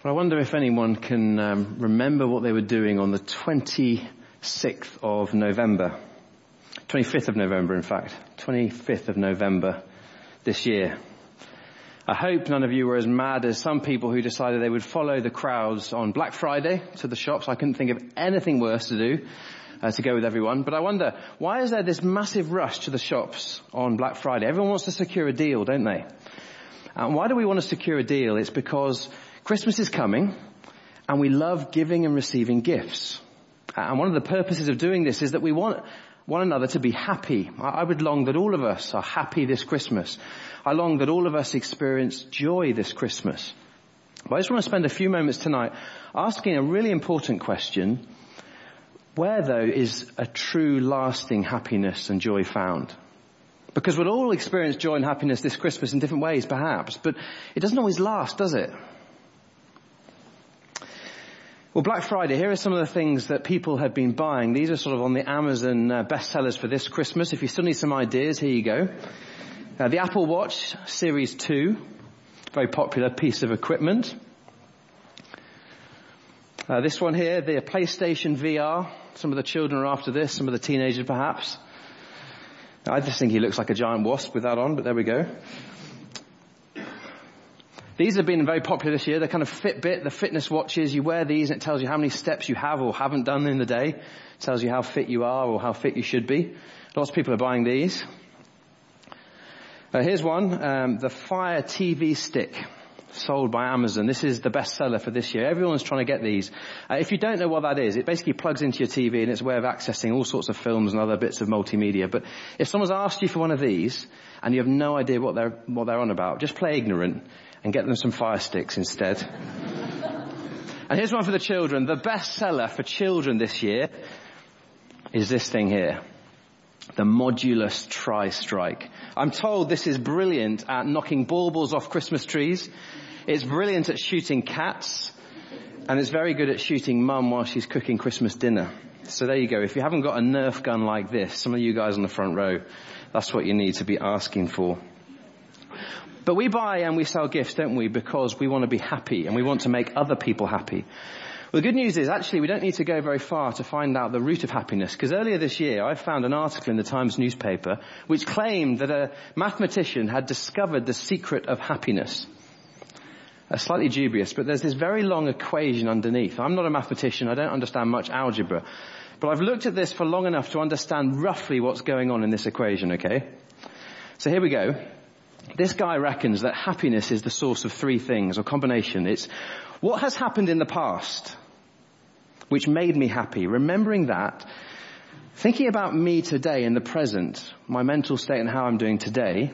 But I wonder if anyone can um, remember what they were doing on the 26th of November. 25th of November, in fact. 25th of November this year. I hope none of you were as mad as some people who decided they would follow the crowds on Black Friday to the shops. I couldn't think of anything worse to do uh, to go with everyone. But I wonder, why is there this massive rush to the shops on Black Friday? Everyone wants to secure a deal, don't they? And why do we want to secure a deal? It's because Christmas is coming and we love giving and receiving gifts. And one of the purposes of doing this is that we want one another to be happy. I would long that all of us are happy this Christmas. I long that all of us experience joy this Christmas. But I just want to spend a few moments tonight asking a really important question. Where though is a true lasting happiness and joy found? Because we'll all experience joy and happiness this Christmas in different ways perhaps, but it doesn't always last, does it? Well, Black Friday, here are some of the things that people have been buying. These are sort of on the Amazon uh, bestsellers for this Christmas. If you still need some ideas, here you go. Uh, the Apple Watch Series 2, very popular piece of equipment. Uh, this one here, the PlayStation VR. Some of the children are after this, some of the teenagers perhaps. I just think he looks like a giant wasp with that on, but there we go. These have been very popular this year. They're kind of Fitbit, the fitness watches. You wear these and it tells you how many steps you have or haven't done in the day. It tells you how fit you are or how fit you should be. Lots of people are buying these. Uh, here's one, um, the Fire TV Stick sold by Amazon. This is the best seller for this year. Everyone's trying to get these. Uh, if you don't know what that is, it basically plugs into your TV and it's a way of accessing all sorts of films and other bits of multimedia. But if someone's asked you for one of these and you have no idea what they're, what they're on about, just play ignorant and get them some fire sticks instead. and here's one for the children. The best seller for children this year is this thing here. The Modulus Tri-Strike. I'm told this is brilliant at knocking baubles off Christmas trees. It's brilliant at shooting cats. And it's very good at shooting mum while she's cooking Christmas dinner. So there you go. If you haven't got a Nerf gun like this, some of you guys on the front row, that's what you need to be asking for. But we buy and we sell gifts, don't we? Because we want to be happy and we want to make other people happy. Well, the good news is actually we don't need to go very far to find out the root of happiness because earlier this year I found an article in the Times newspaper which claimed that a mathematician had discovered the secret of happiness. Uh, slightly dubious, but there's this very long equation underneath. I'm not a mathematician, I don't understand much algebra, but I've looked at this for long enough to understand roughly what's going on in this equation, okay? So here we go. This guy reckons that happiness is the source of three things, or combination. It's what has happened in the past, which made me happy. Remembering that, thinking about me today in the present, my mental state and how I'm doing today,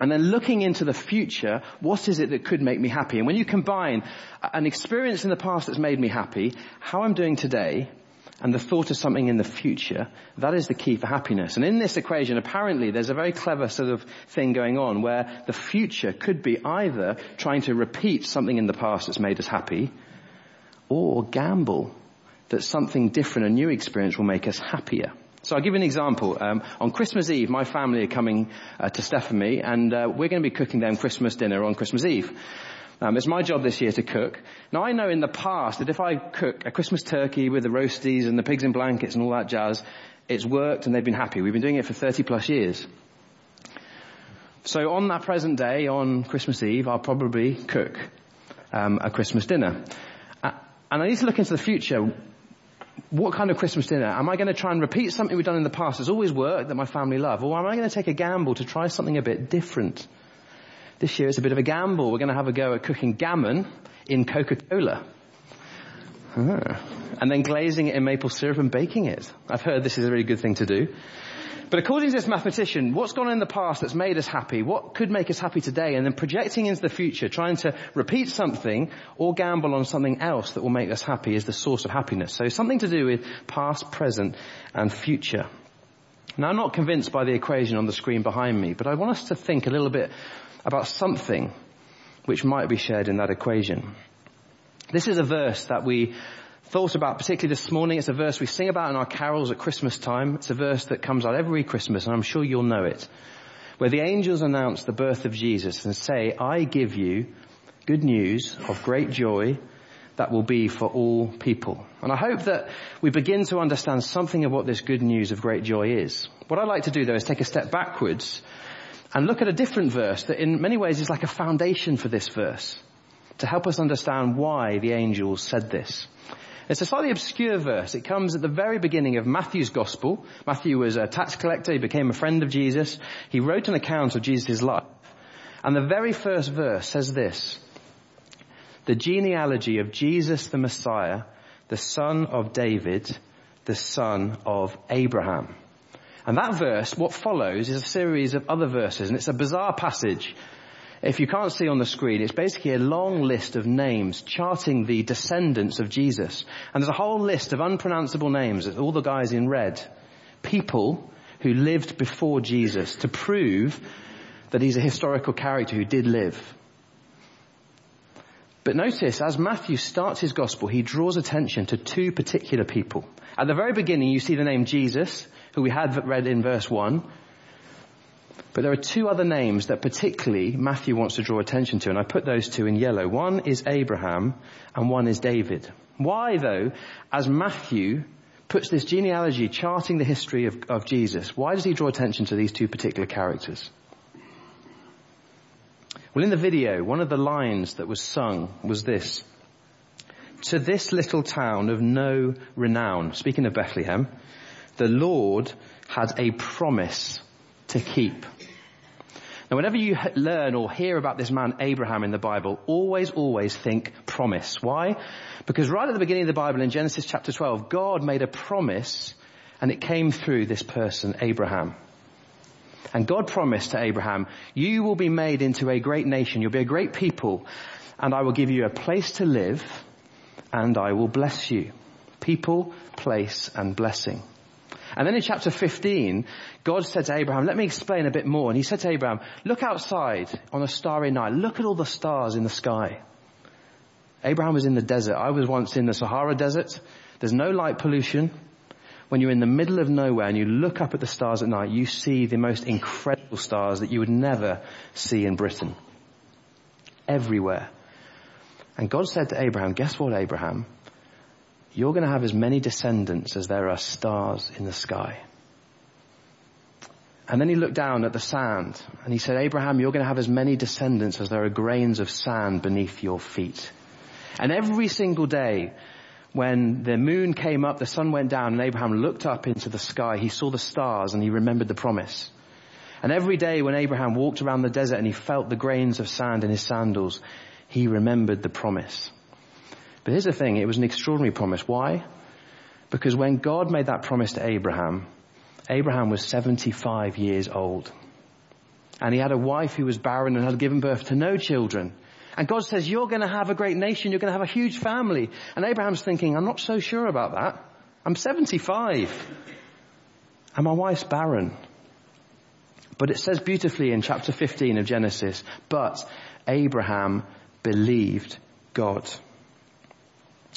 and then looking into the future, what is it that could make me happy? And when you combine an experience in the past that's made me happy, how I'm doing today, and the thought of something in the future, that is the key for happiness. And in this equation, apparently there's a very clever sort of thing going on where the future could be either trying to repeat something in the past that's made us happy, or gamble that something different, a new experience will make us happier. So I'll give you an example. Um, on Christmas Eve, my family are coming uh, to Steph and me, and uh, we're going to be cooking them Christmas dinner on Christmas Eve. Um, it's my job this year to cook. Now I know in the past that if I cook a Christmas turkey with the roasties and the pigs in blankets and all that jazz, it's worked and they've been happy. We've been doing it for 30 plus years. So on that present day, on Christmas Eve, I'll probably cook um, a Christmas dinner. Uh, and I need to look into the future. What kind of Christmas dinner? Am I going to try and repeat something we've done in the past? that's always worked that my family love. Or am I going to take a gamble to try something a bit different? This year it's a bit of a gamble. We're going to have a go at cooking gammon in Coca-Cola. Ah. And then glazing it in maple syrup and baking it. I've heard this is a really good thing to do. But according to this mathematician, what's gone on in the past that's made us happy? What could make us happy today? And then projecting into the future, trying to repeat something or gamble on something else that will make us happy is the source of happiness. So something to do with past, present, and future. Now I'm not convinced by the equation on the screen behind me, but I want us to think a little bit about something which might be shared in that equation. This is a verse that we thought about particularly this morning. It's a verse we sing about in our carols at Christmas time. It's a verse that comes out every Christmas and I'm sure you'll know it. Where the angels announce the birth of Jesus and say, I give you good news of great joy that will be for all people. And I hope that we begin to understand something of what this good news of great joy is. What I'd like to do though is take a step backwards and look at a different verse that in many ways is like a foundation for this verse to help us understand why the angels said this. It's a slightly obscure verse. It comes at the very beginning of Matthew's gospel. Matthew was a tax collector. He became a friend of Jesus. He wrote an account of Jesus' life. And the very first verse says this, the genealogy of Jesus the Messiah, the son of David, the son of Abraham. And that verse, what follows is a series of other verses, and it's a bizarre passage. If you can't see on the screen, it's basically a long list of names charting the descendants of Jesus. And there's a whole list of unpronounceable names, all the guys in red. People who lived before Jesus to prove that he's a historical character who did live. But notice, as Matthew starts his gospel, he draws attention to two particular people. At the very beginning, you see the name Jesus, who we had read in verse 1. But there are two other names that particularly Matthew wants to draw attention to, and I put those two in yellow. One is Abraham, and one is David. Why though, as Matthew puts this genealogy charting the history of, of Jesus, why does he draw attention to these two particular characters? Well, in the video, one of the lines that was sung was this. To this little town of no renown, speaking of Bethlehem, the Lord had a promise to keep. Now whenever you learn or hear about this man Abraham in the Bible, always, always think promise. Why? Because right at the beginning of the Bible in Genesis chapter 12, God made a promise and it came through this person, Abraham. And God promised to Abraham, you will be made into a great nation, you'll be a great people, and I will give you a place to live, and I will bless you. People, place, and blessing. And then in chapter 15, God said to Abraham, let me explain a bit more. And he said to Abraham, look outside on a starry night. Look at all the stars in the sky. Abraham was in the desert. I was once in the Sahara desert. There's no light pollution. When you're in the middle of nowhere and you look up at the stars at night, you see the most incredible stars that you would never see in Britain. Everywhere. And God said to Abraham, guess what Abraham? You're going to have as many descendants as there are stars in the sky. And then he looked down at the sand and he said, Abraham, you're going to have as many descendants as there are grains of sand beneath your feet. And every single day when the moon came up, the sun went down and Abraham looked up into the sky, he saw the stars and he remembered the promise. And every day when Abraham walked around the desert and he felt the grains of sand in his sandals, he remembered the promise. But here's the thing, it was an extraordinary promise. Why? Because when God made that promise to Abraham, Abraham was 75 years old. And he had a wife who was barren and had given birth to no children. And God says, you're going to have a great nation, you're going to have a huge family. And Abraham's thinking, I'm not so sure about that. I'm 75. And my wife's barren. But it says beautifully in chapter 15 of Genesis, but Abraham believed God.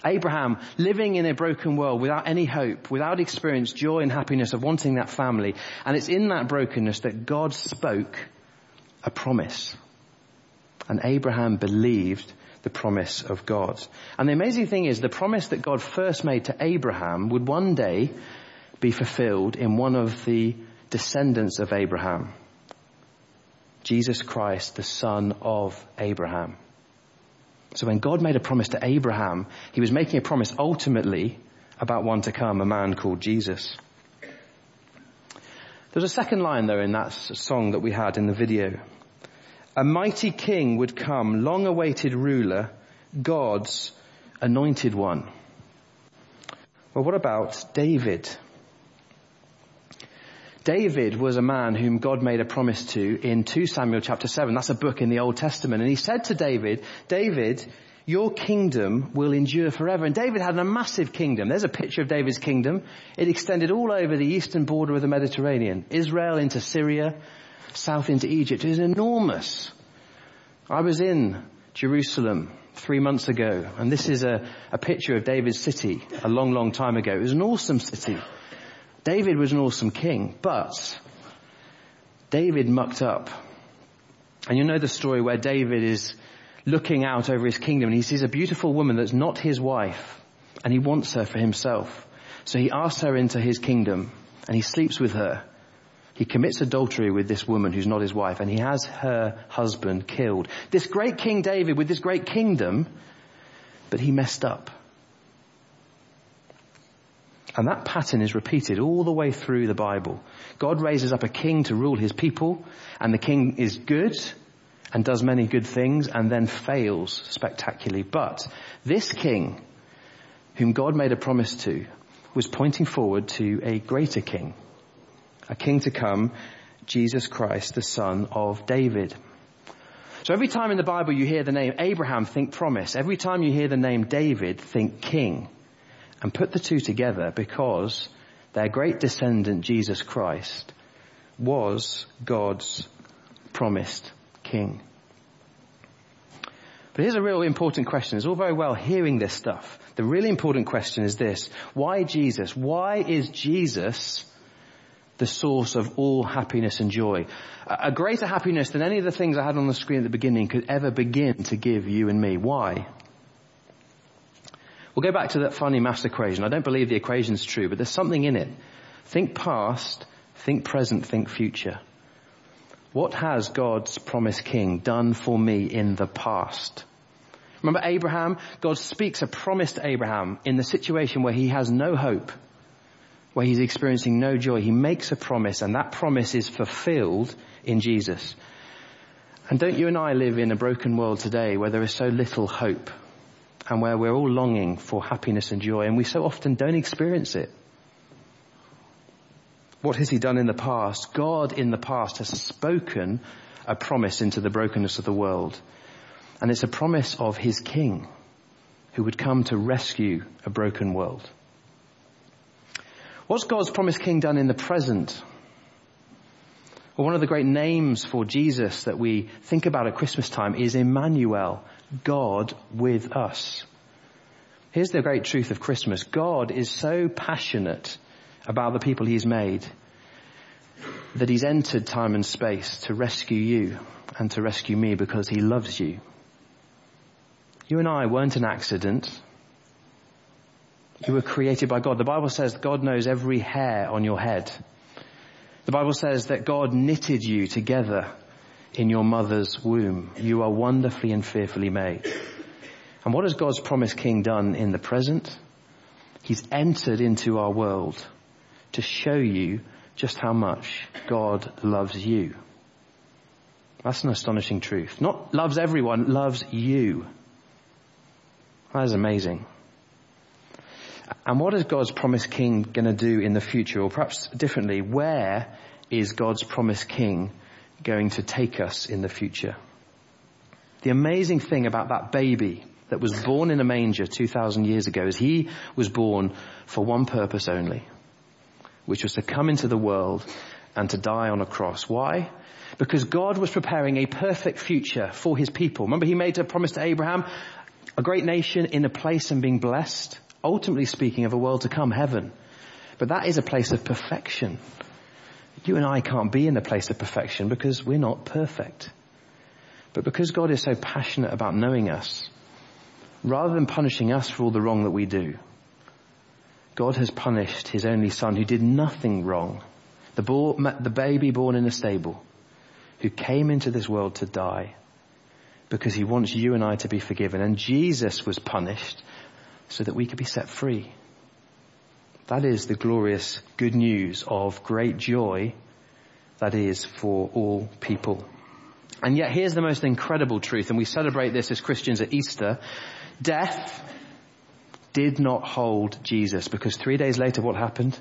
Abraham living in a broken world without any hope, without experience, joy and happiness of wanting that family. And it's in that brokenness that God spoke a promise. And Abraham believed the promise of God. And the amazing thing is the promise that God first made to Abraham would one day be fulfilled in one of the descendants of Abraham. Jesus Christ, the son of Abraham. So when God made a promise to Abraham, he was making a promise ultimately about one to come, a man called Jesus. There's a second line though in that song that we had in the video. A mighty king would come, long awaited ruler, God's anointed one. Well, what about David? David was a man whom God made a promise to in 2 Samuel chapter 7. That's a book in the Old Testament. And he said to David, David, your kingdom will endure forever. And David had a massive kingdom. There's a picture of David's kingdom. It extended all over the eastern border of the Mediterranean. Israel into Syria, south into Egypt. is enormous. I was in Jerusalem three months ago, and this is a, a picture of David's city a long, long time ago. It was an awesome city. David was an awesome king, but David mucked up. And you know the story where David is looking out over his kingdom and he sees a beautiful woman that's not his wife and he wants her for himself. So he asks her into his kingdom and he sleeps with her. He commits adultery with this woman who's not his wife and he has her husband killed. This great King David with this great kingdom, but he messed up. And that pattern is repeated all the way through the Bible. God raises up a king to rule his people, and the king is good and does many good things and then fails spectacularly. But this king, whom God made a promise to, was pointing forward to a greater king, a king to come, Jesus Christ, the son of David. So every time in the Bible you hear the name Abraham, think promise. Every time you hear the name David, think king and put the two together because their great descendant, Jesus Christ, was God's promised king. But here's a real important question. It's all very well hearing this stuff. The really important question is this. Why Jesus? Why is Jesus the source of all happiness and joy? A greater happiness than any of the things I had on the screen at the beginning could ever begin to give you and me. Why? We'll go back to that funny math equation. I don't believe the equation's true, but there's something in it. Think past, think present, think future. What has God's promised king done for me in the past? Remember Abraham? God speaks a promise to Abraham in the situation where he has no hope, where he's experiencing no joy. He makes a promise and that promise is fulfilled in Jesus. And don't you and I live in a broken world today where there is so little hope? and where we're all longing for happiness and joy and we so often don't experience it. What has he done in the past? God in the past has spoken a promise into the brokenness of the world. And it's a promise of his king who would come to rescue a broken world. What's God's promised king done in the present? Well, one of the great names for Jesus that we think about at Christmas time is Emmanuel, God with us. Here's the great truth of Christmas. God is so passionate about the people he's made that he's entered time and space to rescue you and to rescue me because he loves you. You and I weren't an accident. You were created by God. The Bible says God knows every hair on your head. The Bible says that God knitted you together in your mother's womb. You are wonderfully and fearfully made. And what has God's promised king done in the present? He's entered into our world to show you just how much God loves you. That's an astonishing truth. Not loves everyone, loves you. That is amazing. And what is God's promised king going to do in the future? Or perhaps differently, where is God's promised king going to take us in the future? The amazing thing about that baby that was born in a manger 2,000 years ago is he was born for one purpose only, which was to come into the world and to die on a cross. Why? Because God was preparing a perfect future for his people. Remember he made a promise to Abraham, a great nation in a place and being blessed ultimately speaking of a world to come, heaven. But that is a place of perfection. You and I can't be in a place of perfection because we're not perfect. But because God is so passionate about knowing us, rather than punishing us for all the wrong that we do, God has punished his only son who did nothing wrong. The, bo- the baby born in a stable who came into this world to die because he wants you and I to be forgiven. And Jesus was punished so that we could be set free. That is the glorious good news of great joy that is for all people. And yet here's the most incredible truth, and we celebrate this as Christians at Easter. Death did not hold Jesus because three days later what happened?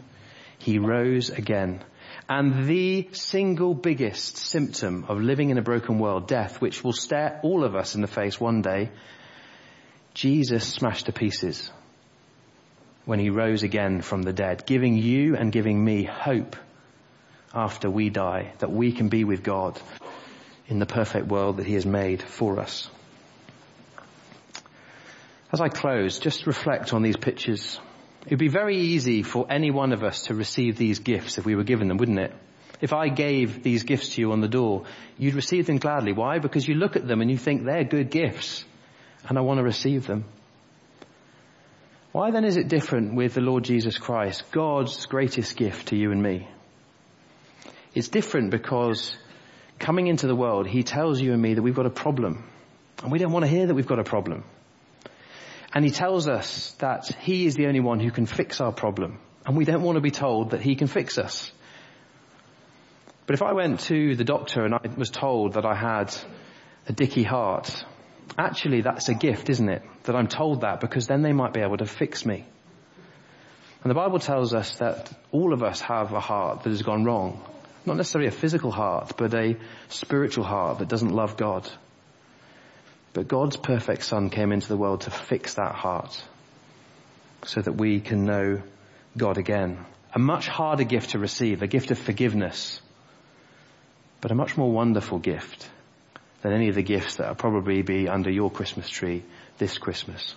He rose again. And the single biggest symptom of living in a broken world, death, which will stare all of us in the face one day, Jesus smashed to pieces when he rose again from the dead, giving you and giving me hope after we die, that we can be with God in the perfect world that he has made for us. As I close, just reflect on these pictures. It would be very easy for any one of us to receive these gifts if we were given them, wouldn't it? if I gave these gifts to you on the door, you'd receive them gladly. Why? Because you look at them and you think they're good gifts and I want to receive them. Why then is it different with the Lord Jesus Christ, God's greatest gift to you and me? It's different because coming into the world, He tells you and me that we've got a problem. And we don't want to hear that we've got a problem. And He tells us that He is the only one who can fix our problem. And we don't want to be told that He can fix us. But if I went to the doctor and I was told that I had a dicky heart, Actually, that's a gift, isn't it? That I'm told that because then they might be able to fix me. And the Bible tells us that all of us have a heart that has gone wrong. Not necessarily a physical heart, but a spiritual heart that doesn't love God. But God's perfect son came into the world to fix that heart so that we can know God again. A much harder gift to receive, a gift of forgiveness, but a much more wonderful gift than any of the gifts that will probably be under your Christmas tree this Christmas.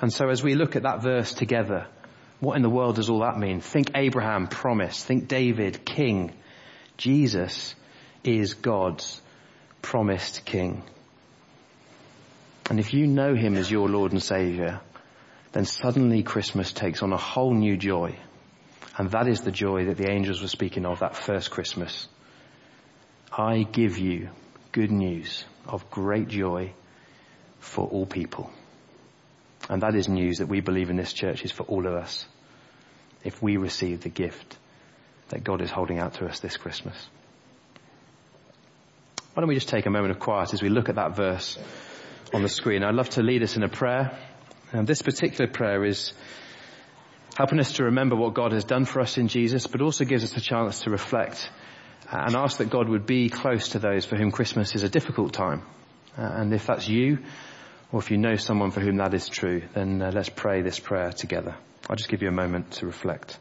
And so as we look at that verse together, what in the world does all that mean? Think Abraham promise. Think David king. Jesus is God's promised king. And if you know him as your Lord and Savior, then suddenly Christmas takes on a whole new joy. And that is the joy that the angels were speaking of that first Christmas. I give you good news of great joy for all people. And that is news that we believe in this church is for all of us if we receive the gift that God is holding out to us this Christmas. Why don't we just take a moment of quiet as we look at that verse on the screen. I'd love to lead us in a prayer. And this particular prayer is helping us to remember what God has done for us in Jesus, but also gives us a chance to reflect and ask that God would be close to those for whom Christmas is a difficult time. Uh, and if that's you, or if you know someone for whom that is true, then uh, let's pray this prayer together. I'll just give you a moment to reflect.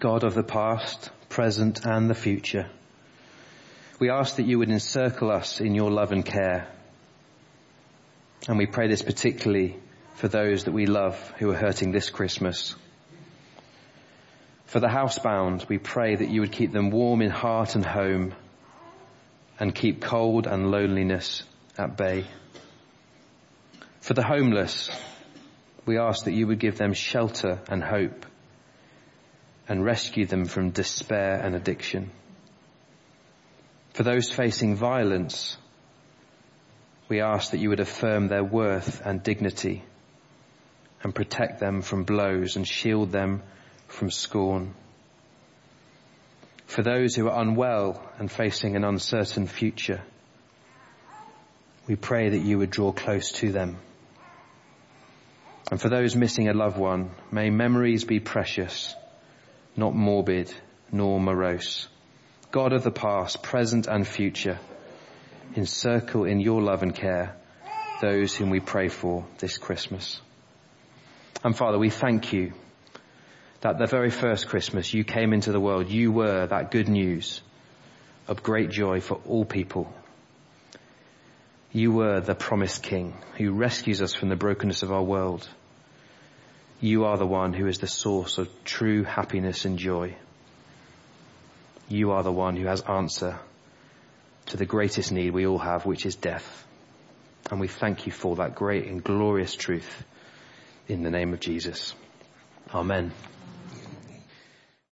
God of the past, present and the future, we ask that you would encircle us in your love and care. And we pray this particularly for those that we love who are hurting this Christmas. For the housebound, we pray that you would keep them warm in heart and home and keep cold and loneliness at bay. For the homeless, we ask that you would give them shelter and hope and rescue them from despair and addiction. For those facing violence, we ask that you would affirm their worth and dignity and protect them from blows and shield them from scorn. For those who are unwell and facing an uncertain future, we pray that you would draw close to them. And for those missing a loved one, may memories be precious, not morbid nor morose. God of the past, present and future, encircle in your love and care those whom we pray for this Christmas. And Father, we thank you that the very first Christmas you came into the world, you were that good news of great joy for all people. You were the promised king who rescues us from the brokenness of our world. You are the one who is the source of true happiness and joy. You are the one who has answer to the greatest need we all have, which is death. And we thank you for that great and glorious truth in the name of Jesus. Amen.